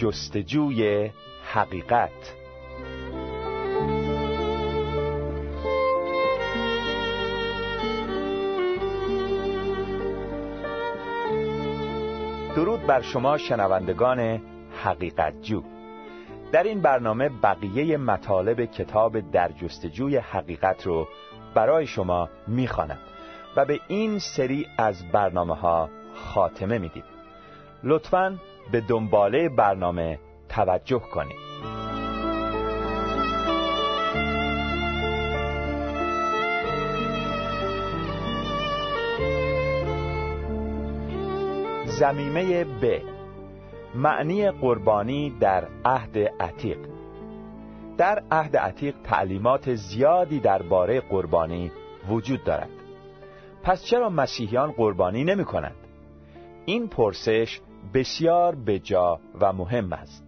جستجوی حقیقت. درود بر شما شنوندگان حقیقت جو. در این برنامه بقیه مطالب کتاب در جستجوی حقیقت رو برای شما می‌خوانم و به این سری از برنامه ها خاتمه میدیم. لطفاً به دنباله برنامه توجه کنید. زمیمه ب. معنی قربانی در عهد عتیق. در عهد عتیق تعلیمات زیادی درباره قربانی وجود دارد. پس چرا مسیحیان قربانی نمی کنند؟ این پرسش بسیار بجا و مهم است.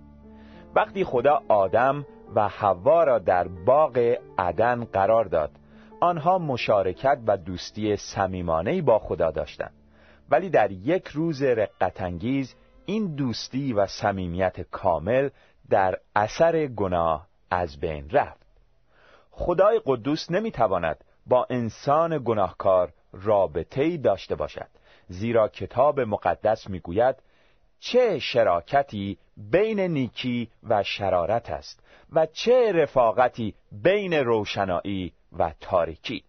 وقتی خدا آدم و حوا را در باغ عدن قرار داد آنها مشارکت و دوستی صمیمانه‌ای با خدا داشتند. ولی در یک روز رقتانگیز این دوستی و صمیمیت کامل در اثر گناه از بین رفت. خدای قدوس نمی‌تواند با انسان گناهکار رابطه‌ای داشته باشد زیرا کتاب مقدس می‌گوید چه شراکتی بین نیکی و شرارت است و چه رفاقتی بین روشنایی و تاریکی.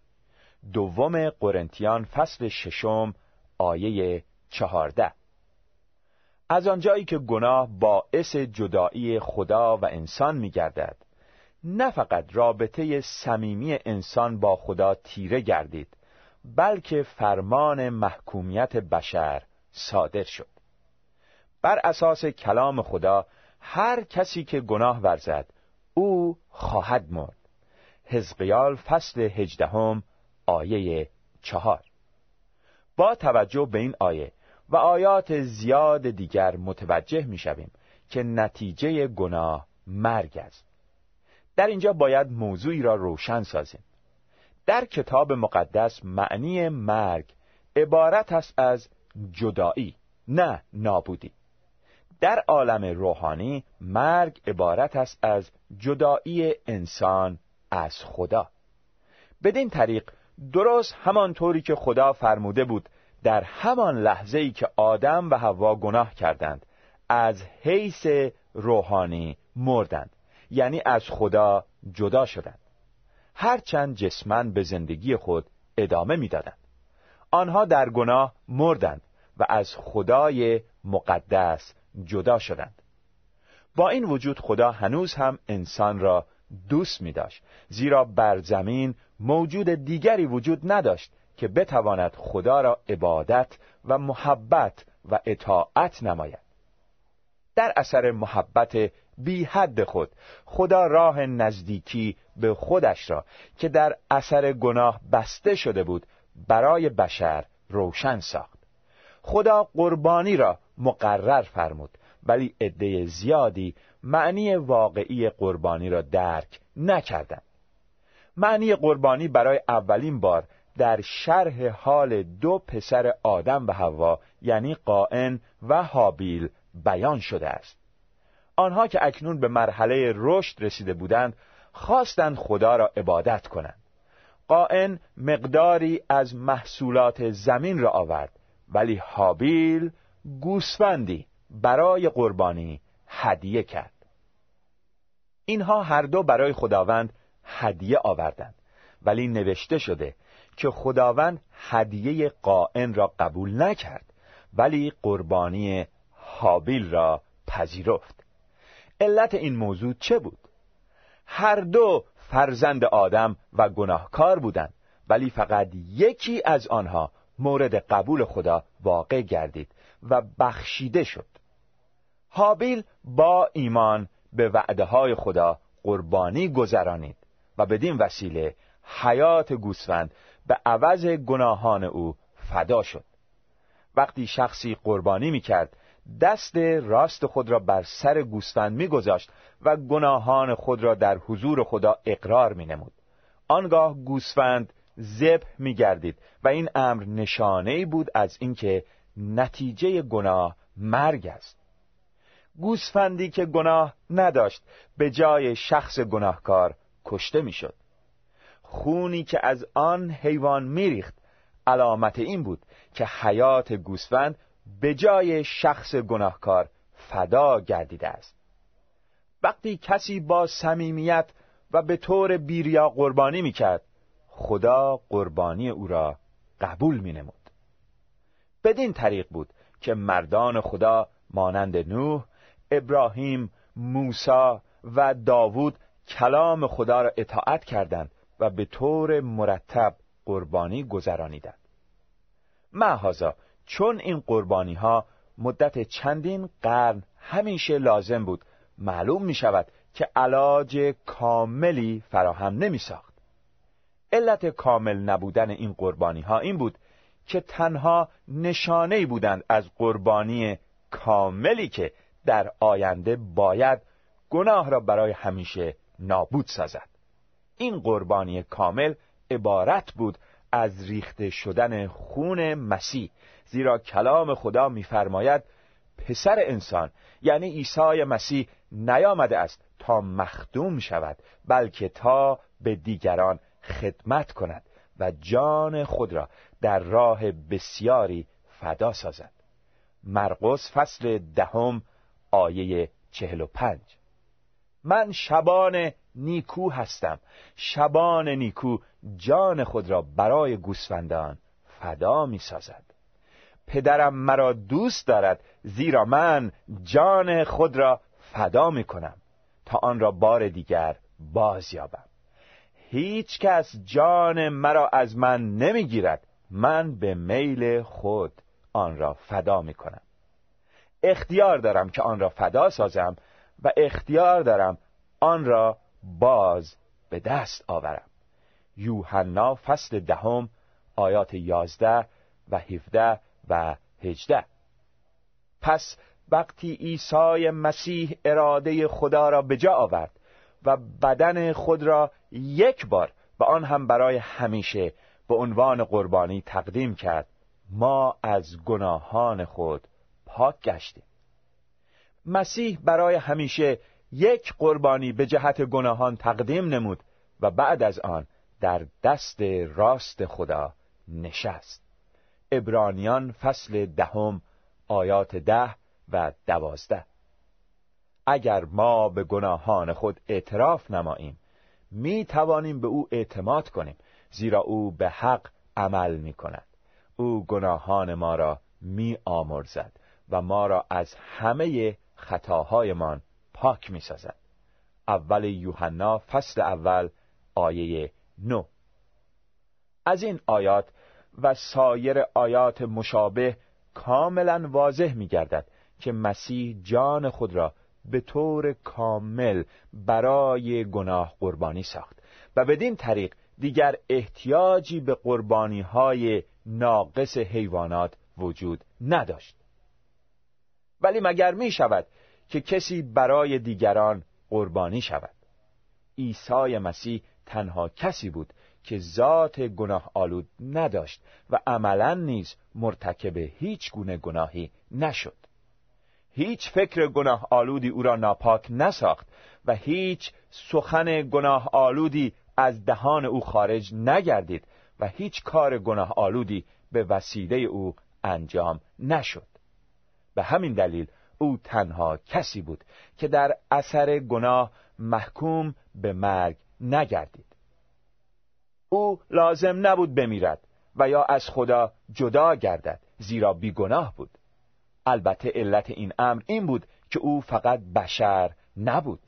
دوم قرنتیان فصل ششم آیه چهارده. از آنجایی که گناه باعث جدایی خدا و انسان می گردد نه فقط رابطه صمیمی انسان با خدا تیره گردید بلکه فرمان محکومیت بشر صادر شد. بر اساس کلام خدا هر کسی که گناه ورزد او خواهد مرد. حزقیال فصل هجدهم آیه چهار. با توجه به این آیه و آیات زیاد دیگر متوجه می شویم که نتیجه گناه مرگ است. در اینجا باید موضوعی را روشن سازیم. در کتاب مقدس معنی مرگ عبارت است از جدایی نه نابودی. در عالم روحانی مرگ عبارت است از جدایی انسان از خدا. بدین طریق درست همانطوری که خدا فرموده بود در همان لحظه ای که آدم و حوا گناه کردند از حیث روحانی مردند یعنی از خدا جدا شدند. هرچند جسمن به زندگی خود ادامه می‌دادند. آنها در گناه مردند و از خدای مقدس جدا شدند. با این وجود خدا هنوز هم انسان را دوست می داشت زیرا بر زمین موجود دیگری وجود نداشت که بتواند خدا را عبادت و محبت و اطاعت نماید. در اثر محبت بی حد خود خدا راه نزدیکی به خودش را که در اثر گناه بسته شده بود برای بشر روشن ساخت. خدا قربانی را مقرر فرمود ولی عده زیادی معنی واقعی قربانی را درک نکردند. معنی قربانی برای اولین بار در شرح حال دو پسر آدم و حوا یعنی قائن و حابیل بیان شده است. آنها که اکنون به مرحله رشد رسیده بودند خواستند خدا را عبادت کنند. قائن مقداری از محصولات زمین را آورد. ولی حابیل گوسفندی برای قربانی هدیه کرد. اینها هر دو برای خداوند هدیه آوردند ولی نوشته شده که خداوند هدیه قائن را قبول نکرد ولی قربانی حابیل را پذیرفت. علت این موضوع چه بود؟ هر دو فرزند آدم و گناهکار بودند ولی فقط یکی از آنها مورد قبول خدا واقع گردید و بخشیده شد حابیل با ایمان به وعده های خدا قربانی گذرانید و بدین وسیله حیات گوسفند به عوض گناهان او فدا شد وقتی شخصی قربانی می کرد دست راست خود را بر سر گوسفند میگذاشت و گناهان خود را در حضور خدا اقرار می نمود. آنگاه گوسفند ذبح می گردید و این امر نشانه بود از اینکه نتیجه گناه مرگ است. گوسفندی که گناه نداشت به جای شخص گناهکار کشته می‌شد. خونی که از آن حیوان میریخت علامت این بود که حیات گوسفند به جای شخص گناهکار فدا گردیده است. وقتی کسی با صمیمیت و به طور بیریا قربانی می‌کرد خدا قربانی او را قبول می نمود. بدین طریق بود که مردان خدا مانند نوح، ابراهیم، موسی و داوود کلام خدا را اطاعت کردند و به طور مرتب قربانی گذرانیدند. معهازا چون این قربانی ها مدت چندین قرن همیشه لازم بود معلوم می شود که علاج کاملی فراهم نمی ساخت. علت کامل نبودن این قربانی ها این بود که تنها نشانه بودند از قربانی کاملی که در آینده باید گناه را برای همیشه نابود سازد. این قربانی کامل عبارت بود از ریخته شدن خون مسیح زیرا کلام خدا می‌فرماید پسر انسان یعنی عیسی مسیح نیامده است تا مخدوم شود بلکه تا به دیگران خدمت کند و جان خود را در راه بسیاری فدا سازد. مرقس فصل دهم آیه چهل و پنج. من شبان نیکو هستم. شبان نیکو جان خود را برای گوسفندان فدا می سازد پدرم مرا دوست دارد زیرا من جان خود را فدا می کنم تا آن را بار دیگر باز یابم هیچ کس جان مرا از من نمی‌گیرد. من به میل خود آن را فدا می کنم اختیار دارم که آن را فدا سازم و اختیار دارم آن را باز به دست آورم. یوحنا فصل دهم آیات یازده و هفده و هجده. پس وقتی عیسی مسیح اراده خدا را به جا آورد و بدن خود را یک بار و آن هم برای همیشه به عنوان قربانی تقدیم کرد. ما از گناهان خود پاک گشتیم. مسیح برای همیشه یک قربانی به جهت گناهان تقدیم نمود و بعد از آن در دست راست خدا نشست. ابرانیان فصل دهم آیات ده و دوازده. اگر ما به گناهان خود اعتراف نماییم می توانیم به او اعتماد کنیم زیرا او به حق عمل می کند او گناهان ما را می آمرزد و ما را از همه خطاهایمان پاک می سازد اول یوحنا فصل اول آیه نو. از این آیات و سایر آیات مشابه کاملا واضح می گردد که مسیح جان خود را به طور کامل برای گناه قربانی ساخت. و بدین طریق دیگر احتیاجی به قربانی های ناقص حیوانات وجود نداشت. ولی مگر می شود که کسی برای دیگران قربانی شود؟ عیسی مسیح تنها کسی بود که ذات گناه آلود نداشت و عملا نیز مرتکب هیچ گونه گناهی نشد. هیچ فکر گناه آلودی او را ناپاک نساخت و هیچ سخن گناه آلودی از دهان او خارج نگردید و هیچ کار گناه آلودی به وسیله او انجام نشد. به همین دلیل او تنها کسی بود که در اثر گناه محکوم به مرگ نگردید. او لازم نبود بمیرد و یا از خدا جدا گردد زیرا بیگناه بود. البته علت این امر این بود که او فقط بشر نبود.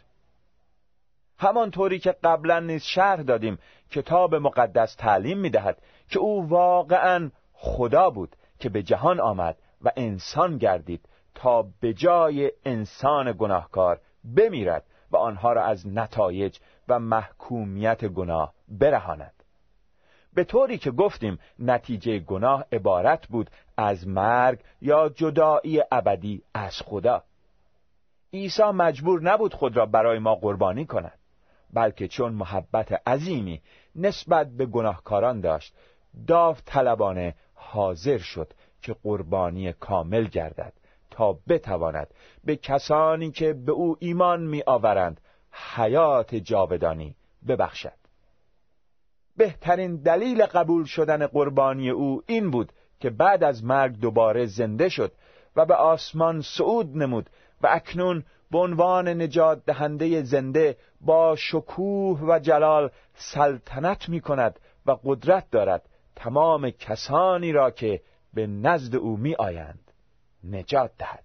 همانطوری که قبلا نیز شرح دادیم کتاب مقدس تعلیم می‌دهد که او واقعا خدا بود که به جهان آمد و انسان گردید تا به جای انسان گناهکار بمیرد و آنها را از نتایج و محکومیت گناه برهاند. به طوری که گفتیم نتیجه گناه عبارت بود از مرگ یا جدایی ابدی از خدا. عیسی مجبور نبود خود را برای ما قربانی کند بلکه چون محبت عظیمی نسبت به گناهکاران داشت داوطلبانه حاضر شد که قربانی کامل گردد تا بتواند به کسانی که به او ایمان می آورند حیات جاودانی ببخشد. بهترین دلیل قبول شدن قربانی او این بود که بعد از مرگ دوباره زنده شد و به آسمان صعود نمود و اکنون به عنوان نجات دهنده زنده با شکوه و جلال سلطنت می کند و قدرت دارد تمام کسانی را که به نزد او می آیند نجات دهد.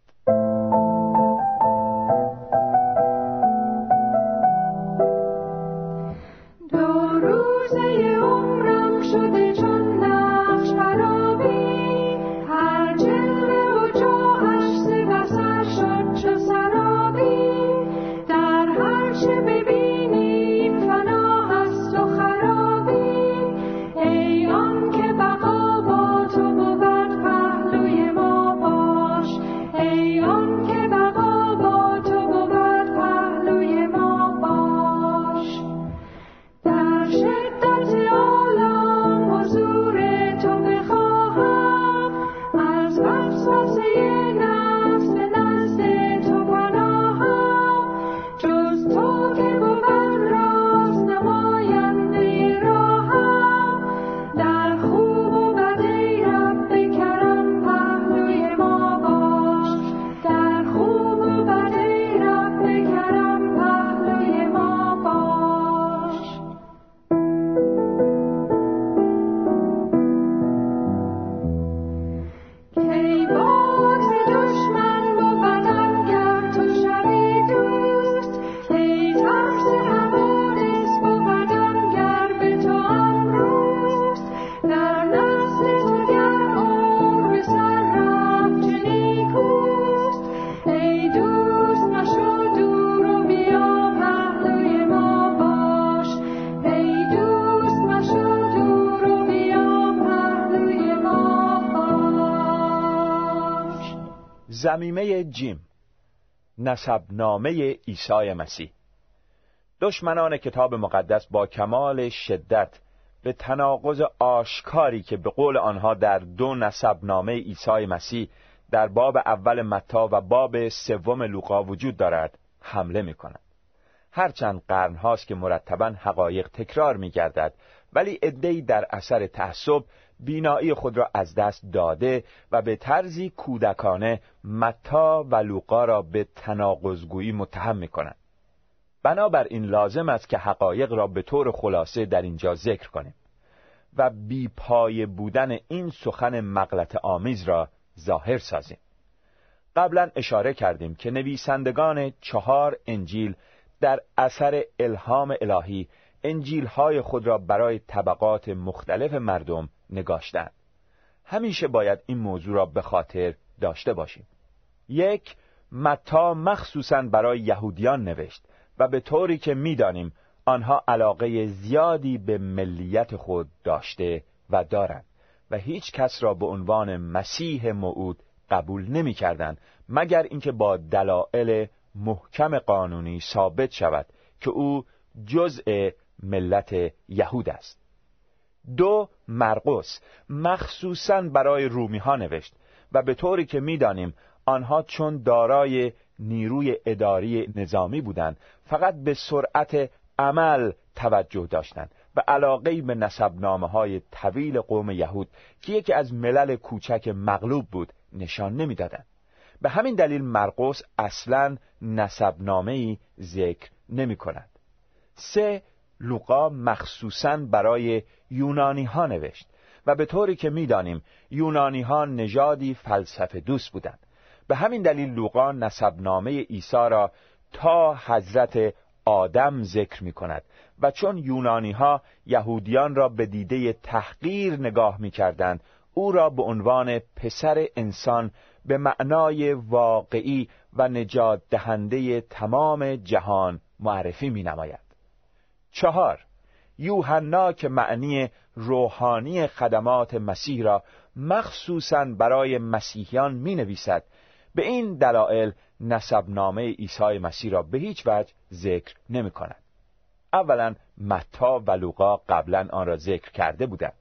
زمیمه جیم نسبنامه عیسی مسیح دشمنان کتاب مقدس با کمال شدت به تناقض آشکاری که به قول آنها در دو نسبنامه عیسی مسیح در باب اول متا و باب سوم لوقا وجود دارد حمله می کند. هرچند قرن هاست که مرتبا حقایق تکرار می گردد ولی ادهی در اثر تعصب بینایی خود را از دست داده و به طرزی کودکانه متا و لوقا را به تناقضگویی متهم می کنند. بنابراین لازم است که حقایق را به طور خلاصه در اینجا ذکر کنیم و بیپای بودن این سخن مغلط آمیز را ظاهر سازیم. قبلا اشاره کردیم که نویسندگان چهار انجیل در اثر الهام الهی انجیل های خود را برای طبقات مختلف مردم نگاشتن همیشه باید این موضوع را به خاطر داشته باشیم. یک متا مخصوصا برای یهودیان نوشت و به طوری که می‌دانیم آنها علاقه زیادی به ملیت خود داشته و دارند و هیچ کس را به عنوان مسیح موعود قبول نمی کردن مگر اینکه با دلایل محکم قانونی ثابت شود که او جزء ملت یهود است. دو مرقس مخصوصا برای رومی ها نوشت و به طوری که می‌دانیم آنها چون دارای نیروی اداری نظامی بودند فقط به سرعت عمل توجه داشتند و علاقه به نسبنامه های طویل قوم یهود که یکی از ملل کوچک مغلوب بود نشان نمی‌دادند. به همین دلیل مرقس اصلا نسبنامه ای ذکر نمی کند سه لوقا مخصوصا برای یونانی ها نوشت و به طوری که می‌دانیم یونانی ها نژادی فلسفه دوست بودند به همین دلیل لوقا نسبنامه عیسی را تا حضرت آدم ذکر می کند و چون یونانی ها یهودیان را به دیده تحقیر نگاه می کردند او را به عنوان پسر انسان به معنای واقعی و نجات دهنده تمام جهان معرفی می نماید. چهار. یوحنا که معنی روحانی خدمات مسیح را مخصوصا برای مسیحیان می نویسد به این دلایل نسبنامه عیسی مسیح را به هیچ وجه ذکر نمی کند. اولا متا و لوقا قبلا آن را ذکر کرده بودند.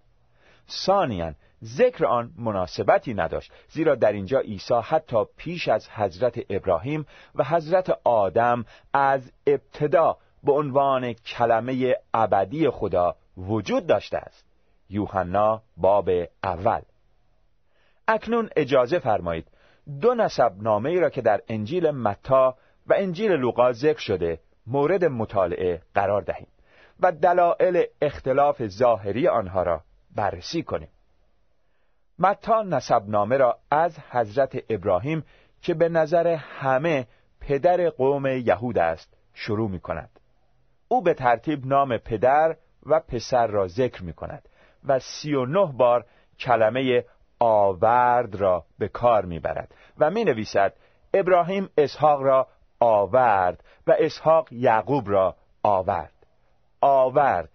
ثانیا ذکر آن مناسبتی نداشت زیرا در اینجا عیسی حتی پیش از حضرت ابراهیم و حضرت آدم از ابتدا به عنوان کلمه ابدی خدا وجود داشته است. یوحنا باب اول. اکنون اجازه فرمایید دو نسب نامه ای را که در انجیل متا و انجیل لوقا ذکر شده مورد مطالعه قرار دهیم و دلایل اختلاف ظاهری آنها را بررسی کنیم. متا نسب نامه را از حضرت ابراهیم که به نظر همه پدر قوم یهود است شروع می کند او به ترتیب نام پدر و پسر را ذکر می کند و سی و نه بار کلمه آورد را به کار می برد و می نویسد ابراهیم اسحاق را آورد و اسحاق یعقوب را آورد. آورد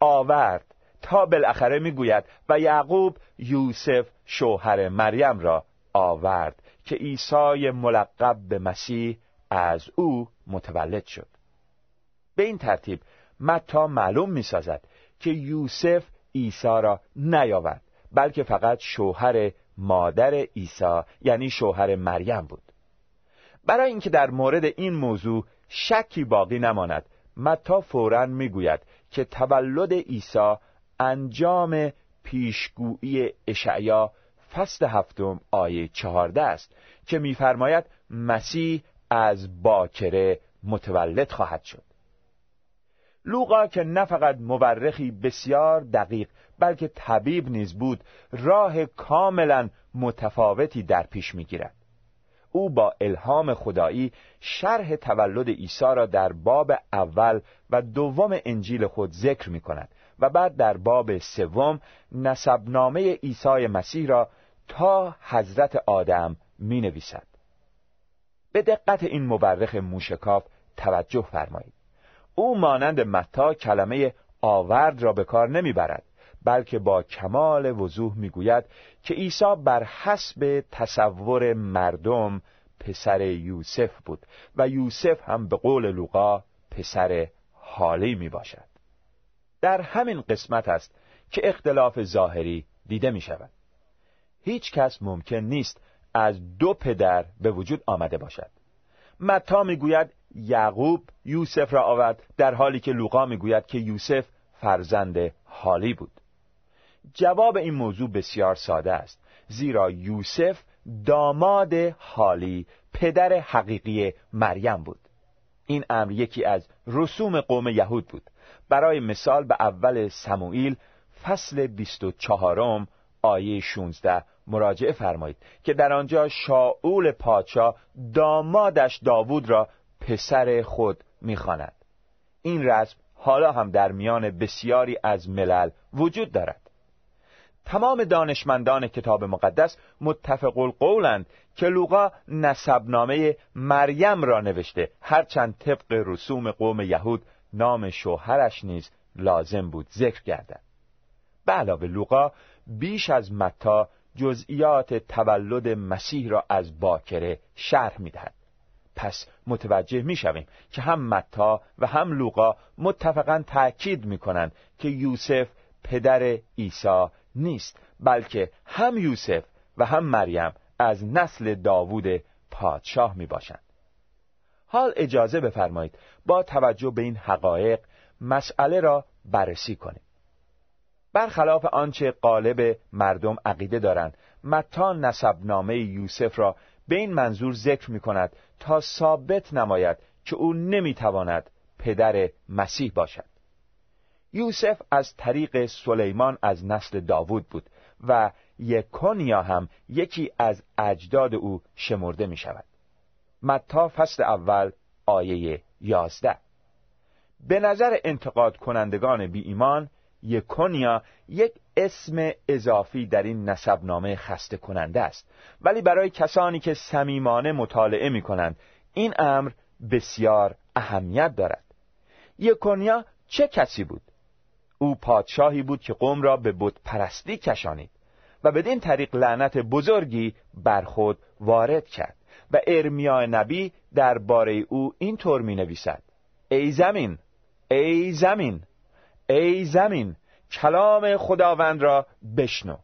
آورد تا بالاخره می‌گوید و یعقوب یوسف شوهر مریم را آورد که عیسی ملقب به مسیح از او متولد شد. به این ترتیب متا معلوم می سازد که یوسف عیسی را نیاورد بلکه فقط شوهر مادر عیسی یعنی شوهر مریم بود. برای اینکه در مورد این موضوع شکی باقی نماند متا فورا می‌گوید که تولد عیسی انجام پیشگویی اشعیا فصل هفتم آیه چهارده است که میفرماید مسیح از باکره متولد خواهد شد. لوقا که نه فقط مورخی بسیار دقیق بلکه طبیب نیز بود راه کاملا متفاوتی در پیش می‌گیرد او با الهام خدایی شرح تولد عیسی را در باب اول و دوم انجیل خود ذکر می کند و بعد در باب سوم نسبنامه عیسی مسیح را تا حضرت آدم می نویسد. به دقت این مورخ موشکاف توجه فرمایید. او مانند متا کلمه آورد را به کار نمی‌برد بلکه با کمال وضوح می‌گوید که عیسی بر حسب تصور مردم پسر یوسف بود و یوسف هم به قول لوقا پسر حالی می باشد در همین قسمت است که اختلاف ظاهری دیده می شود هیچ کس ممکن نیست از دو پدر به وجود آمده باشد. متا می‌گوید یعقوب یوسف را آورد در حالی که لوقا می‌گوید که یوسف فرزند حالی بود. جواب این موضوع بسیار ساده است. زیرا یوسف داماد حالی پدر حقیقی مریم بود. این امر یکی از رسوم قوم یهود بود. برای مثال به اول سموئیل فصل 24 آیه 16 مراجعه فرمایید که در آنجا شاول پادشاه دامادش داوود را پسر خود می‌خواند. این رسم حالا هم در میان بسیاری از ملل وجود دارد. تمام دانشمندان کتاب مقدس متفق القولند که لوقا نسبنامه مریم را نوشته. هرچند طبق رسوم قوم یهود نام شوهرش نیز لازم بود ذکر گردد. به علاوه لوقا بیش از متا جزئیات تولد مسیح را از باکره شرح می‌دهد. پس متوجه می‌شویم که هم متا و هم لوقا متفقا تأکید می‌کنند که یوسف پدر عیسی نیست بلکه هم یوسف و هم مریم از نسل داوود پادشاه می باشند. حال اجازه بفرمایید با توجه به این حقایق مسئله را بررسی کنیم. برخلاف آنچه قالب مردم عقیده دارند متا نسبنامه یوسف را به این منظور ذکر می کند تا ثابت نماید که او نمی‌تواند پدر مسیح باشد. یوسف از طریق سلیمان از نسل داوود بود و یکونیا هم یکی از اجداد او شمرده می شود متا فصل اول آیه یازده. به نظر انتقاد کنندگان بی ایمان یکونیا یک اسم اضافی در این نسبنامه خسته کننده است. ولی برای کسانی که صمیمانه مطالعه می کنند این امر بسیار اهمیت دارد. یکونیا چه کسی بود؟ او پادشاهی بود که قوم را به بت پرستی کشانید و بدین طریق لعنت بزرگی بر خود وارد کرد و ارمیا نبی درباره او اینطور می نویسد ای زمین ای زمین ای زمین کلام خداوند را بشنو.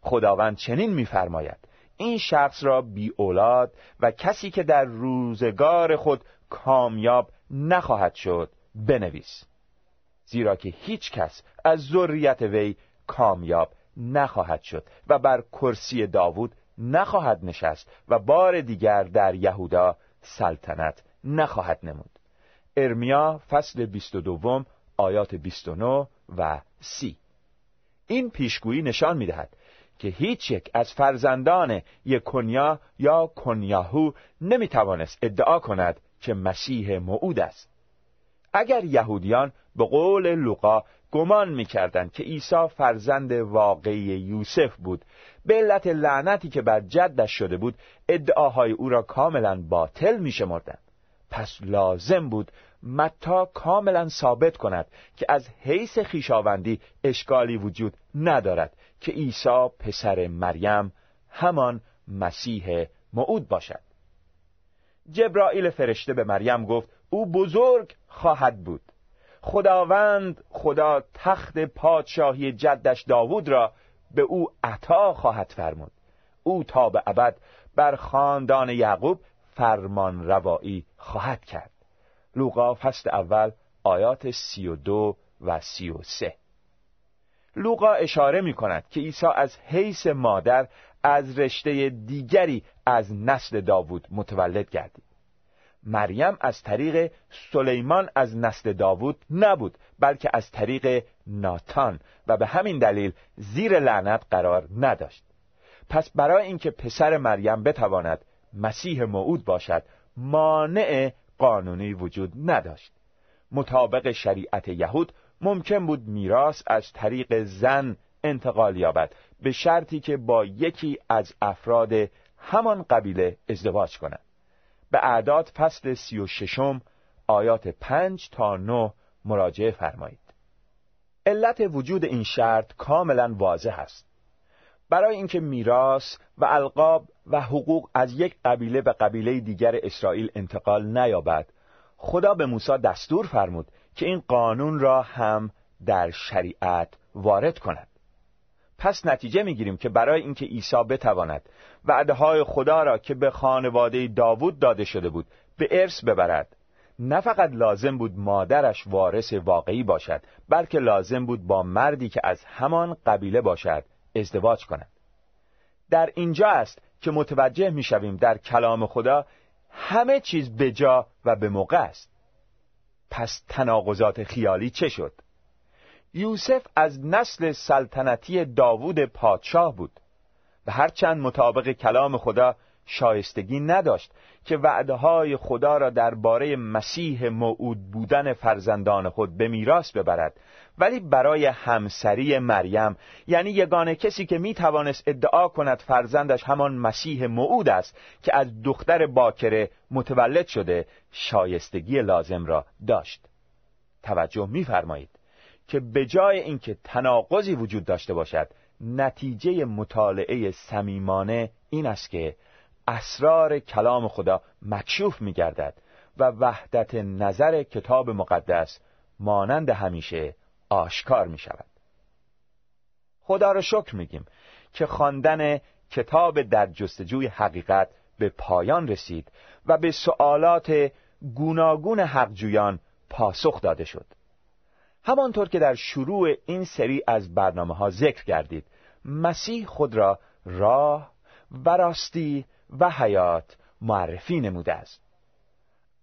خداوند چنین میفرماید این شخص را بی اولاد و کسی که در روزگار خود کامیاب نخواهد شد بنویس. زیرا که هیچ کس از ذریت وی کامیاب نخواهد شد و بر کرسی داوود نخواهد نشست و بار دیگر در یهودا سلطنت نخواهد نمود. ارمیا فصل 22 آیات 29 و 30 این پیشگویی نشان می‌دهد که هیچ یک از فرزندان یکونیا یا کنیاهو نمی‌توانست ادعا کند که مسیح موعود است. اگر یهودیان به قول لوقا گمان می‌کردند که عیسی فرزند واقعی یوسف بود به علت لعنتی که بر جدش شده بود ادعاهای او را کاملا باطل میشمردند. پس لازم بود متا کاملا ثابت کند که از حیث خیشاوندی اشکالی وجود ندارد که عیسی پسر مریم همان مسیح موعود باشد. جبرائیل فرشته به مریم گفت او بزرگ خواهد بود. خداوند خدا تخت پادشاهی جدش داوود را به او عطا خواهد فرمود. او تا به ابد بر خاندان یعقوب فرمان روایی خواهد کرد. لوقا فصل اول آیات سی و دو و سی و سه. لوقا اشاره می کند که عیسی از حیث مادر از رشته دیگری از نسل داوود متولد گردید. مریم از طریق سلیمان از نسل داوود نبود بلکه از طریق ناتان و به همین دلیل زیر لعنت قرار نداشت. پس برای اینکه پسر مریم بتواند مسیح موعود باشد مانع قانونی وجود نداشت. مطابق شریعت یهود ممکن بود میراث از طریق زن انتقال یابد به شرطی که با یکی از افراد همان قبیله ازدواج کند. به اعداد فصل سی و ششم آیات پنج تا نه مراجعه فرمایید. علت وجود این شرط کاملا واضح است. برای اینکه میراث و القاب و حقوق از یک قبیله به قبیله دیگر اسرائیل انتقال نیابد. خدا به موسی دستور فرمود که این قانون را هم در شریعت وارد کند. پس نتیجه می‌گیریم که برای اینکه عیسی بتواند وعده های خدا را که به خانواده داوود داده شده بود به ارث ببرد نه فقط لازم بود مادرش وارث واقعی باشد بلکه لازم بود با مردی که از همان قبیله باشد ازدواج کند. در اینجا است که متوجه می‌شویم در کلام خدا همه چیز به جا و به موقع است. پس تناقضات خیالی چه شد؟ یوسف از نسل سلطنتی داوود پادشاه بود و هرچند مطابق کلام خدا شایستگی نداشت که وعده های خدا را درباره مسیح موعود بودن فرزندان خود به میراث ببرد. ولی برای همسری مریم یعنی یگانه کسی که می توانست ادعا کند فرزندش همان مسیح موعود است که از دختر باکره متولد شده شایستگی لازم را داشت. توجه می‌فرمایید که به جای اینکه تناقضی وجود داشته باشد نتیجه مطالعه صمیمانه این است که اسرار کلام خدا مکشوف می گردد و وحدت نظر کتاب مقدس مانند همیشه آشکار می شود خدا را شکر میگیم که خواندن کتاب در جستجوی حقیقت به پایان رسید و به سوالات گوناگون حقجویان پاسخ داده شد. همانطور که در شروع این سری از برنامه ها ذکر کردید مسیح خود را راه و راستی و حیات معرفی نموده است.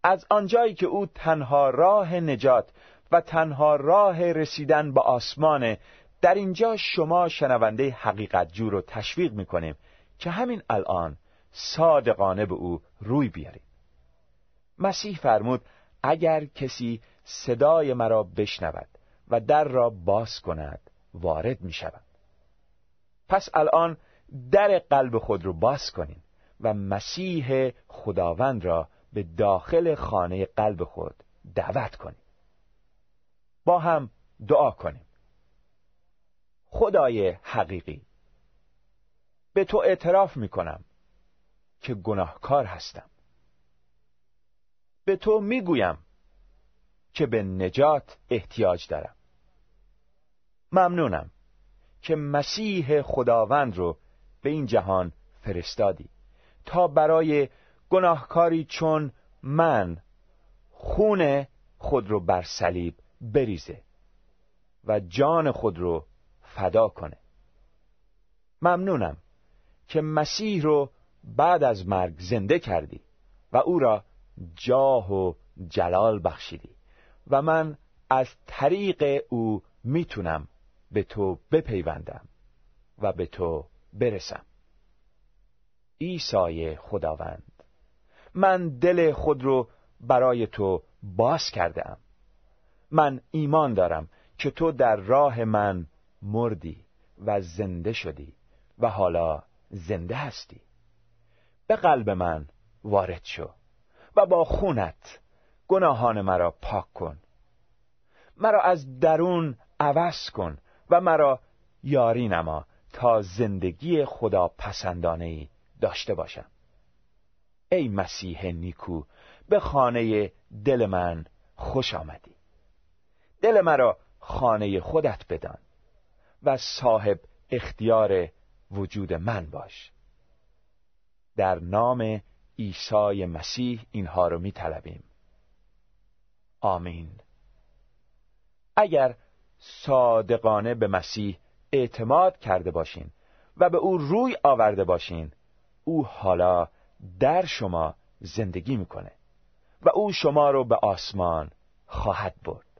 از آنجایی که او تنها راه نجات و تنها راه رسیدن به آسمان در اینجا شما شنونده حقیقت جو رو تشویق می‌کنیم که همین الان صادقانه به او روی بیارید مسیح فرمود اگر کسی صدای مرا بشنود و در را باز کند وارد می شود پس الان در قلب خود رو باز کنید و مسیح خداوند را به داخل خانه قلب خود دعوت کنید با هم دعا کنیم. خدای حقیقی به تو اعتراف می کنم که گناهکار هستم. به تو می گویم که به نجات احتیاج دارم. ممنونم که مسیح خداوند رو به این جهان فرستادی. تا برای گناهکاری چون من خون خود رو بر صلیب بریزه و جان خود رو فدا کنه. ممنونم که مسیح رو بعد از مرگ زنده کردی و او را جاه و جلال بخشیدی و من از طریق او می‌تونم به تو بپیوندم و به تو برسم. عیسی خداوند. من دل خود رو برای تو باز کرده من ایمان دارم که تو در راه من مردی و زنده شدی و حالا زنده هستی. به قلب من وارد شو و با خونت گناهان مرا پاک کن. مرا از درون عوض کن و مرا یاری نما تا زندگی خدا پسندانه ای داشته باشم. ای مسیح نیکو به خانه دل من خوش آمدی. دل مرا خانه خودت بدان و صاحب اختیار وجود من باش. در نام عیسی مسیح اینها رو می طلبیم. آمین. اگر صادقانه به مسیح اعتماد کرده باشین و به او روی آورده باشین او حالا در شما زندگی می‌کنه و او شما رو به آسمان خواهد برد.